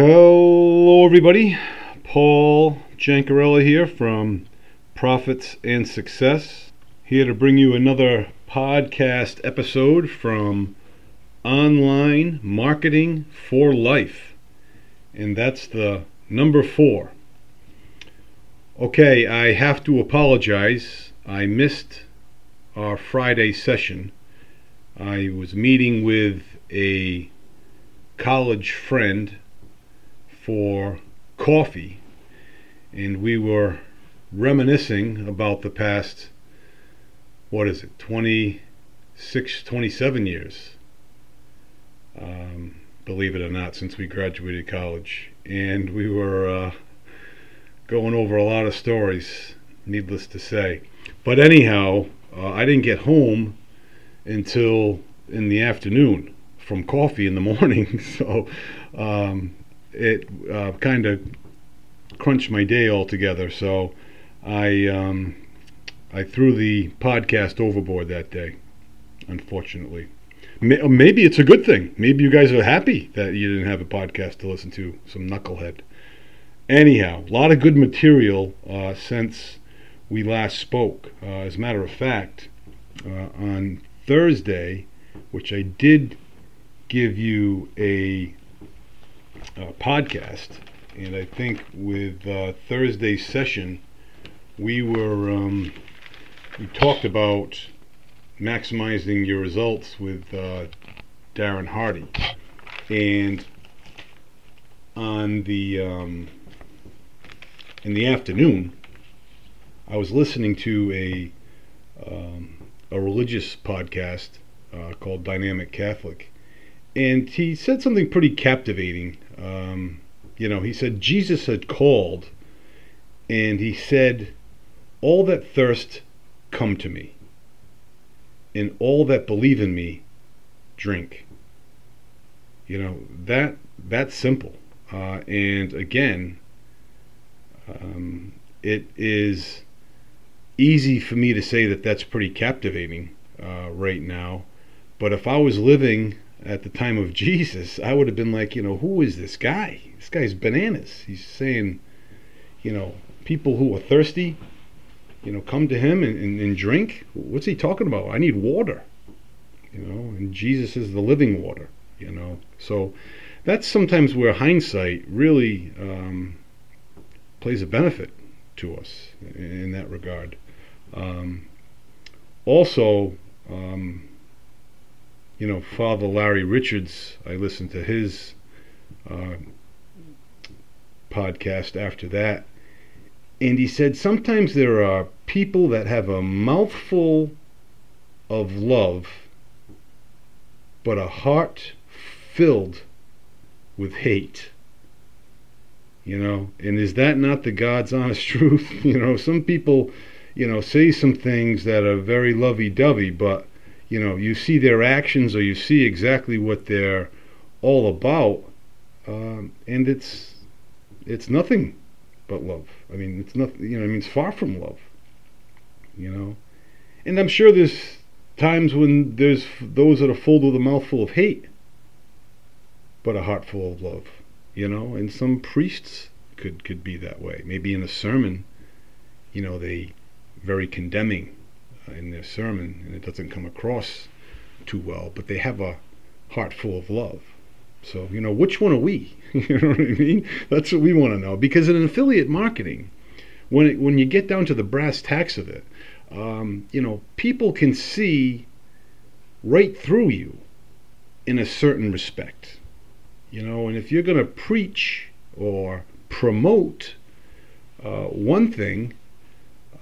Hello, everybody. Paul Jancarella here from Profits and Success. Here to bring you another podcast episode from Online Marketing for Life. And that's the number four. Okay, I have to apologize. I missed our Friday session. I was meeting with a college friend for coffee, and we were reminiscing about the past, what is it, 26, 27 years, um, believe it or not, since we graduated college. And we were uh, going over a lot of stories, needless to say. But anyhow, uh, I didn't get home until in the afternoon from coffee in the morning. so um, it uh, kind of crunched my day altogether. So I um, I threw the podcast overboard that day, unfortunately. Maybe it's a good thing. Maybe you guys are happy that you didn't have a podcast to listen to. Some knucklehead. Anyhow, a lot of good material uh, since we last spoke. Uh, as a matter of fact, uh, on Thursday, which I did give you a uh, podcast, and I think with uh, Thursday's session, we were um, we talked about maximizing your results with uh, Darren Hardy, and on the um, in the afternoon, I was listening to a um, a religious podcast uh, called Dynamic Catholic, and he said something pretty captivating. Um, you know, he said Jesus had called, and he said, "All that thirst, come to me, and all that believe in me, drink." You know that that's simple, uh, and again, um, it is easy for me to say that that's pretty captivating uh, right now. But if I was living at the time of Jesus, I would have been like, you know, who is this guy? This guy's bananas. He's saying, you know, people who are thirsty, you know, come to him and, and, and drink. What's he talking about? I need water. You know, and Jesus is the living water, you know. So that's sometimes where hindsight really um, plays a benefit to us in that regard. Um, also, um, you know, Father Larry Richards, I listened to his uh, podcast after that, and he said sometimes there are people that have a mouthful of love, but a heart filled with hate. You know, and is that not the God's honest truth? you know, some people, you know, say some things that are very lovey dovey, but you know, you see their actions or you see exactly what they're all about, um, and it's it's nothing but love. I mean, it's nothing. You know, I mean, it's far from love. You know, and I'm sure there's times when there's those that are full with a mouthful of hate, but a heart full of love. You know, and some priests could could be that way. Maybe in a sermon, you know, they very condemning in their sermon, and it doesn't come across too well, but they have a heart full of love. So, you know, which one are we? you know what I mean? That's what we want to know. Because in affiliate marketing, when it, when you get down to the brass tacks of it, um, you know, people can see right through you in a certain respect. You know, and if you're going to preach or promote uh, one thing,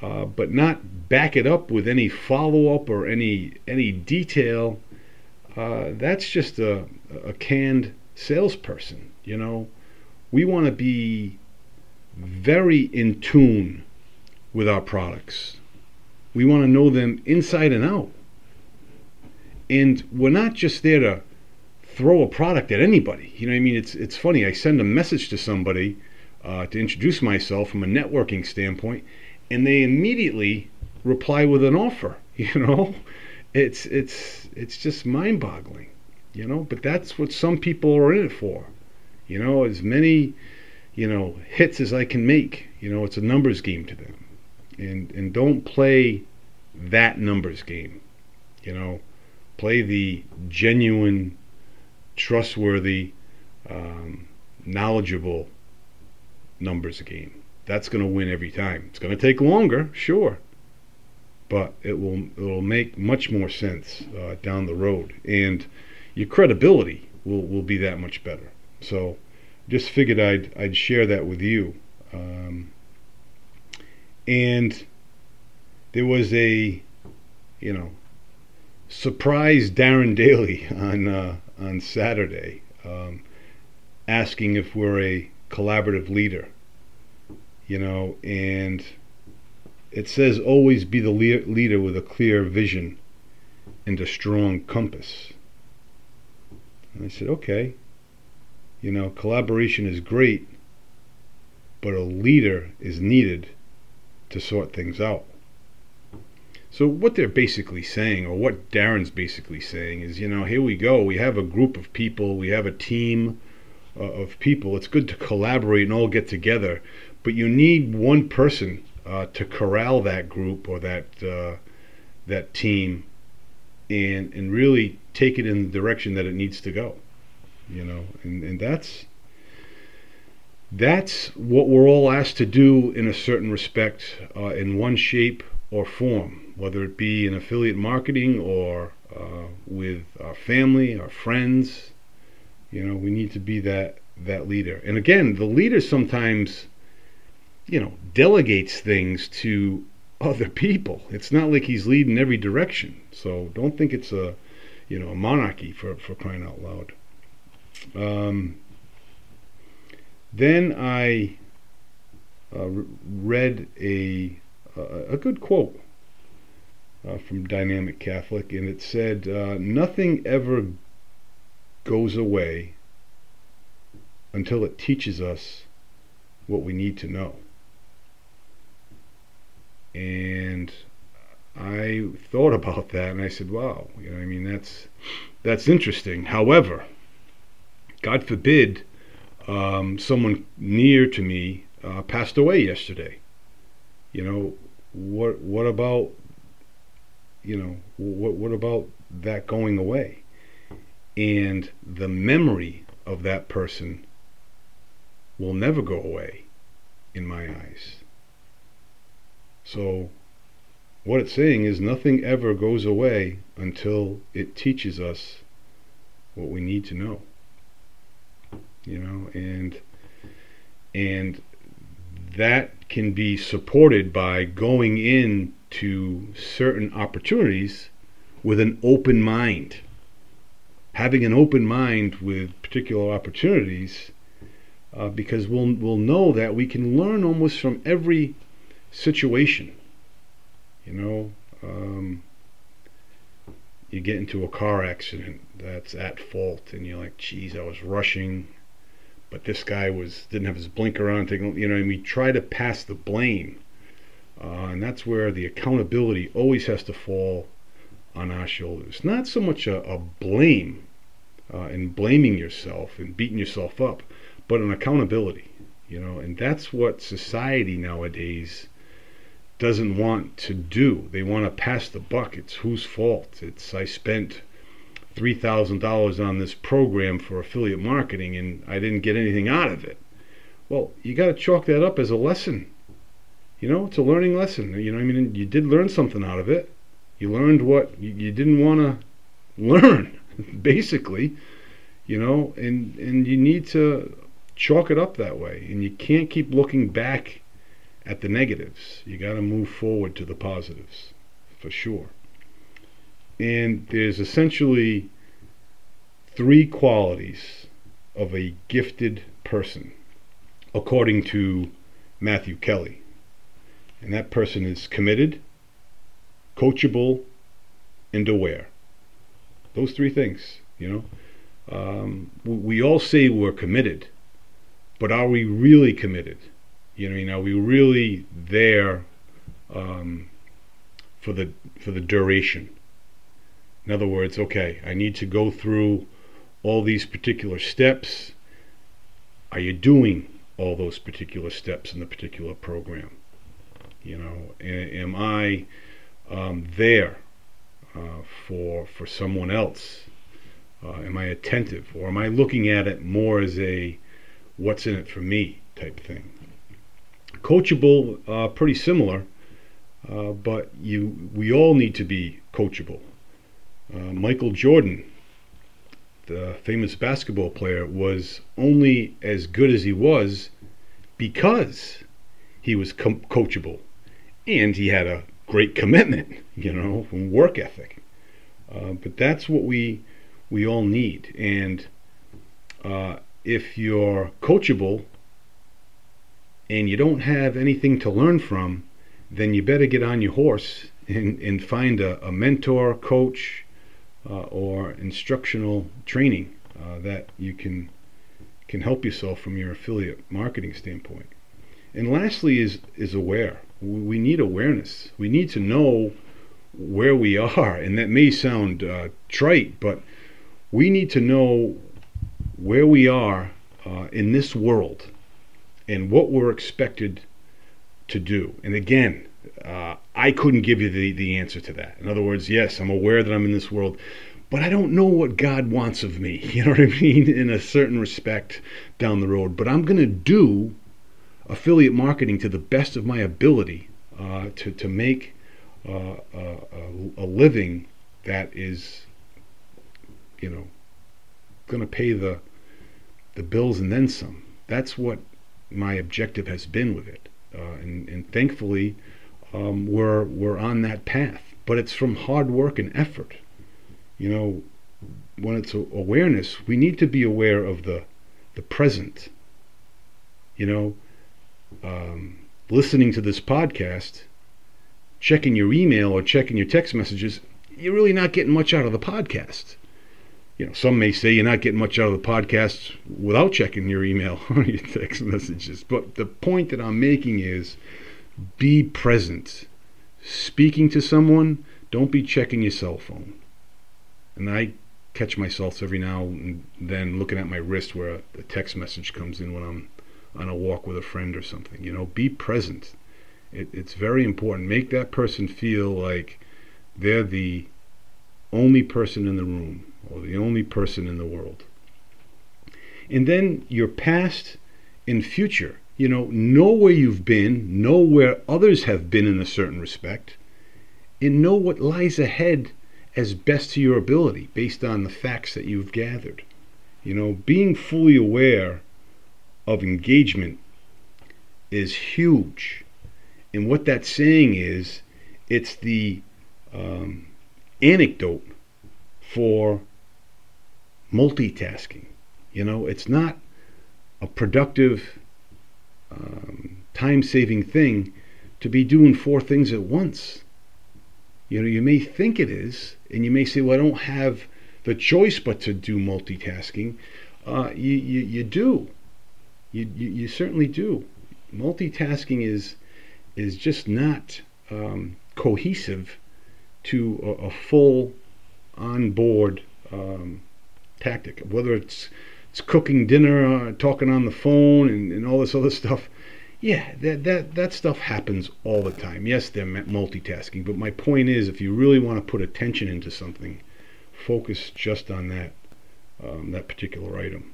uh, but not back it up with any follow up or any any detail. Uh, that's just a, a canned salesperson. You know, we want to be very in tune with our products. We want to know them inside and out. And we're not just there to throw a product at anybody. You know what I mean? It's it's funny. I send a message to somebody uh, to introduce myself from a networking standpoint, and they immediately reply with an offer. You know, it's it's it's just mind-boggling. You know, but that's what some people are in it for. You know, as many, you know, hits as I can make. You know, it's a numbers game to them. And and don't play that numbers game. You know, play the genuine, trustworthy, um, knowledgeable numbers game. That's going to win every time. It's going to take longer, sure, but it will it will make much more sense uh, down the road, and your credibility will will be that much better. So, just figured I'd I'd share that with you. Um, and there was a, you know, surprise Darren Daily on uh, on Saturday, um, asking if we're a collaborative leader you know, and it says always be the le- leader with a clear vision and a strong compass. And I said, okay, you know, collaboration is great, but a leader is needed to sort things out. So what they're basically saying, or what Darren's basically saying, is, you know, here we go. We have a group of people. We have a team uh, of people. It's good to collaborate and all get together but you need one person uh, to corral that group or that uh, that team and and really take it in the direction that it needs to go you know and, and that's that's what we're all asked to do in a certain respect uh, in one shape or form whether it be in affiliate marketing or uh, with our family our friends you know we need to be that that leader. And again the leader sometimes you know, delegates things to other people. It's not like he's leading every direction. So don't think it's a, you know, a monarchy for, for crying out loud. Um, then I uh, read a, a, a good quote uh, from Dynamic Catholic, and it said, uh, Nothing ever goes away until it teaches us what we need to know. And I thought about that and I said, wow, you know, I mean, that's, that's interesting. However, God forbid um, someone near to me uh, passed away yesterday. You know, what, what about, you know, what, what about that going away? And the memory of that person will never go away in my eyes. So, what it's saying is nothing ever goes away until it teaches us what we need to know. You know, and and that can be supported by going in to certain opportunities with an open mind. Having an open mind with particular opportunities, uh, because we'll we'll know that we can learn almost from every situation. You know, um, you get into a car accident that's at fault, and you're like, "Geez, I was rushing, but this guy was didn't have his blinker on." Taking, you know, and we try to pass the blame, uh, and that's where the accountability always has to fall on our shoulders. Not so much a, a blame uh, and blaming yourself and beating yourself up, but an accountability. You know, and that's what society nowadays doesn't want to do. They want to pass the buck. It's whose fault? It's I spent three thousand dollars on this program for affiliate marketing and I didn't get anything out of it. Well, you got to chalk that up as a lesson. You know, it's a learning lesson. You know, I mean, you did learn something out of it. You learned what you didn't want to learn, basically. You know, and and you need to chalk it up that way. And you can't keep looking back at the negatives. You got to move forward to the positives, for sure. And there's essentially three qualities of a gifted person, according to Matthew Kelly. And that person is committed, coachable, and aware. Those three things, you know. Um, we all say we're committed, but are we really committed? You know, know, we really there um, for the for the duration. In other words, okay, I need to go through all these particular steps. are you doing all those particular steps in the particular program? You know, am I um, there uh, for for someone else? Uh, am I attentive, or am I looking at it more as a what's in it for me type thing? Coachable, uh, pretty similar, uh, but you we all need to be coachable. Uh, Michael Jordan, the famous basketball player, was only as good as he was because he was com- coachable and he had a great commitment, you know, and work ethic. Uh, but that's what we we all need. And uh, if you're coachable and you don't have anything to learn from, then you better get on your horse and, and find a, a mentor, coach, uh, or instructional training uh, that you can can help yourself from your affiliate marketing standpoint. And lastly is is aware. We need awareness. We need to know where we are, and that may sound uh, trite, but we need to know where we are uh, in this world and what we're expected to do. And again, uh, I couldn't give you the, the answer to that. In other words, yes, I'm aware that I'm in this world, but I don't know what God wants of me. You know what I mean? In a certain respect down the road. But I'm going to do affiliate marketing to the best of my ability uh, to, to make uh, a, a living that is, you know, going to pay the the bills and then some. That's what my objective has been with it, uh, and, and thankfully, um, we're we're on that path. But it's from hard work and effort. You know, when it's awareness, we need to be aware of the the present. You know, um, listening to this podcast, checking your email or checking your text messages, you're really not getting much out of the podcast you know, some may say you're not getting much out of the podcast without checking your email or your text messages. But the point that I'm making is be present. Speaking to someone, don't be checking your cell phone. And I catch myself every now and then looking at my wrist where a, text message comes in when I'm on a walk with a friend or something. You know, be present. It, it's very important. Make that person feel like they're the only person in the room or the only person in the world. And then your past and future. You know, know where you've been, know where others have been in a certain respect, and know what lies ahead as best to your ability based on the facts that you've gathered. You know, being fully aware of engagement is huge. And what that's saying is it's the um, anecdote for multitasking. You know, it's not a productive, um, time saving thing to be doing four things at once. You know, you may think it is, and you may say, well, I don't have the choice but to do multitasking. Uh, you, you, you do. You, you, you certainly do. Multitasking is, is just not um, cohesive to a, a full on board um, tactic. Whether it's it's cooking dinner, uh, talking on the phone, and, and all this other stuff. Yeah, that, that that stuff happens all the time. Yes, they're multitasking, but my point is, if you really want to put attention into something, focus just on that um, that particular item.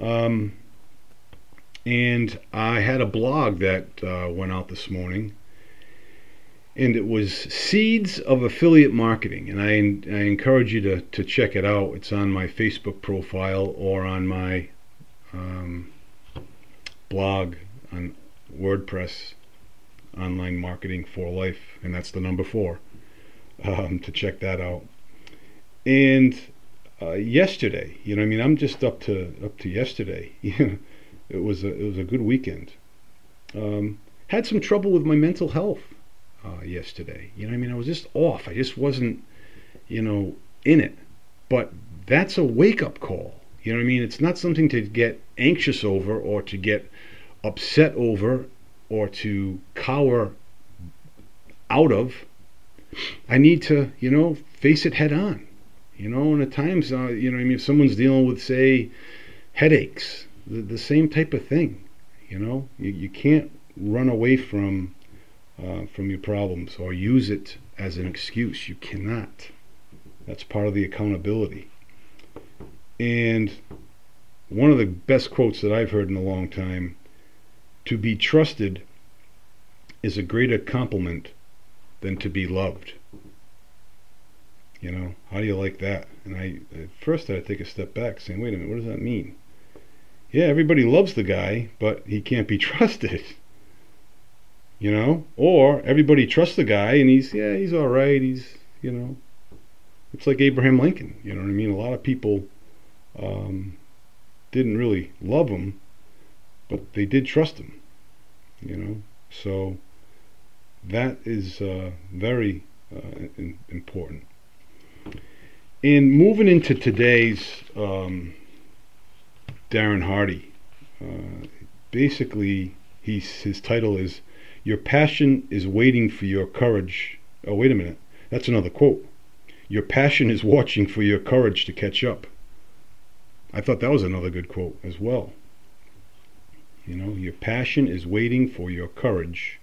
Um, and I had a blog that uh, went out this morning and it was Seeds of Affiliate Marketing. And I, I encourage you to, to check it out. It's on my Facebook profile or on my um, blog on WordPress, Online Marketing for Life, and that's the number four um, to check that out. And uh, yesterday, you know, I mean, I'm just up to up to yesterday. it was a, it was a good weekend. Um, had some trouble with my mental health uh, yesterday. You know, I mean, I was just off. I just wasn't, you know, in it. But that's a wake up call. You know what I mean? It's not something to get anxious over or to get upset over or to cower out of. I need to, you know, face it head on. You know, and at times, uh, you know, I mean, if someone's dealing with, say, headaches, the, the same type of thing. You know, you, you can't run away from uh, from your problems or use it as an excuse. You cannot. That's part of the accountability. And one of the best quotes that I've heard in a long time to be trusted is a greater compliment than to be loved. You know, how do you like that? And I, at first, I take a step back saying, wait a minute, what does that mean? Yeah, everybody loves the guy, but he can't be trusted. You know? Or everybody trusts the guy and he's, yeah, he's all right. He's, you know, it's like Abraham Lincoln. You know what I mean? A lot of people um, didn't really love him, but they did trust him. You know? So that is uh, very uh, in, important. In moving into today's um, Darren Hardy, uh, basically he's, his title is "Your passion is waiting for your courage." Oh, wait a minute, that's another quote. Your passion is watching for your courage to catch up. I thought that was another good quote as well. You know, your passion is waiting for your courage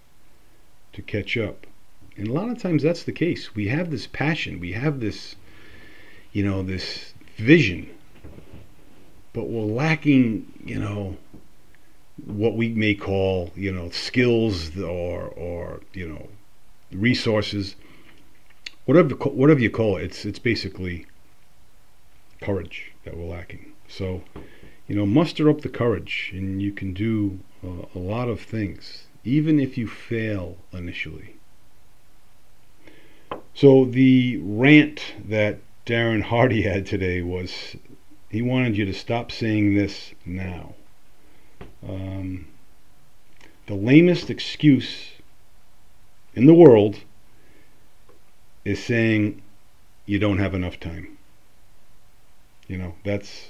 to catch up. And a lot of times that's the case. We have this passion, we have this, you know, this vision, but we're lacking, you know, what we may call, you know, skills or, or you know, resources. Whatever, whatever you call it, it's, it's basically courage that we're lacking. So, you know, muster up the courage and you can do a lot of things even if you fail initially. So the rant that Darren Hardy had today was he wanted you to stop saying this now. Um, the lamest excuse in the world is saying you don't have enough time. You know, that's,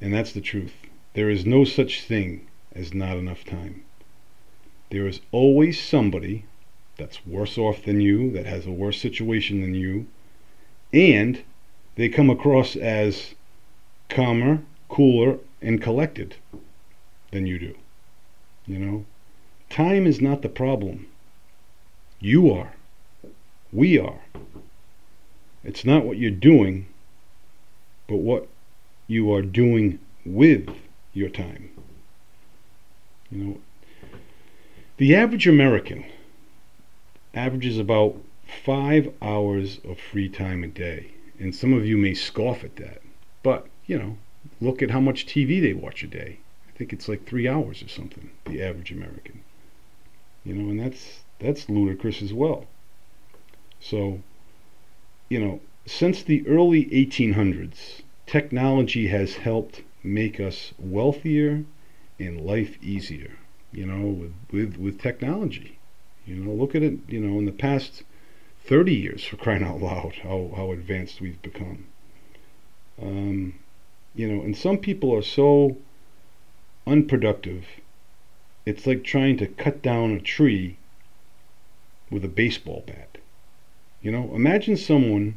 and that's the truth. There is no such thing as not enough time. There is always somebody that's worse off than you, that has a worse situation than you, and they come across as calmer, cooler, and collected than you do. You know? Time is not the problem. You are. We are. It's not what you're doing, but what you are doing with your time. You know, the average American averages about five hours of free time a day. And some of you may scoff at that. But, you know, look at how much TV they watch a day. I think it's like three hours or something, the average American. You know, and that's that's ludicrous as well. So, you know, since the early 1800s, technology has helped make us wealthier and life easier you know, with, with, with technology. You know, look at it, you know, in the past 30 years, for crying out loud, how, how advanced we've become. Um, you know, and some people are so unproductive, it's like trying to cut down a tree with a baseball bat. You know, imagine someone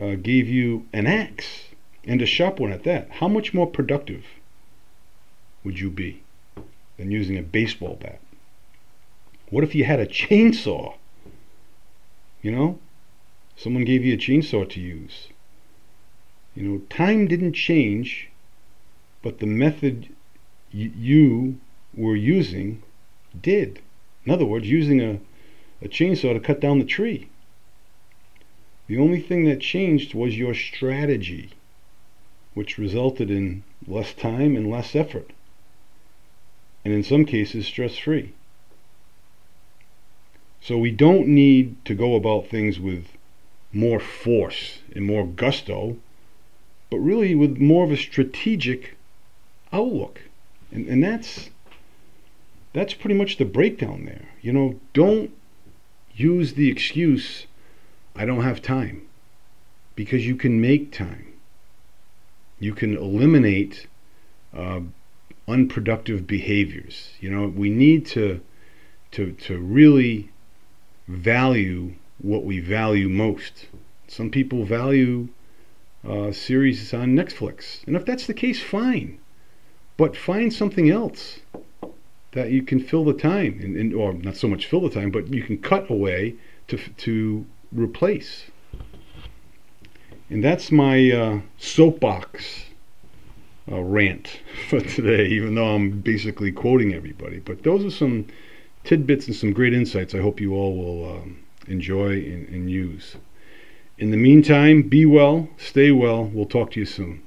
uh, gave you an axe and a sharp one at that. How much more productive would you be? than using a baseball bat? What if you had a chainsaw? You know, someone gave you a chainsaw to use. You know, time didn't change, but the method you were using did. In other words, using a, a chainsaw to cut down the tree. The only thing that changed was your strategy, which resulted in less time and less effort and in some cases stress free. So we don't need to go about things with more force and more gusto, but really with more of a strategic outlook. And, and that's that's pretty much the breakdown there. You know, don't use the excuse I don't have time because you can make time. You can eliminate uh, unproductive behaviors. You know, we need to to to really value what we value most. Some people value uh, series on Netflix, and if that's the case, fine. But find something else that you can fill the time, and, and or not so much fill the time, but you can cut away to to replace. And that's my uh, soapbox uh, rant for today, even though I'm basically quoting everybody. But those are some tidbits and some great insights I hope you all will um, enjoy and, and use. In the meantime, be well, stay well. We'll talk to you soon.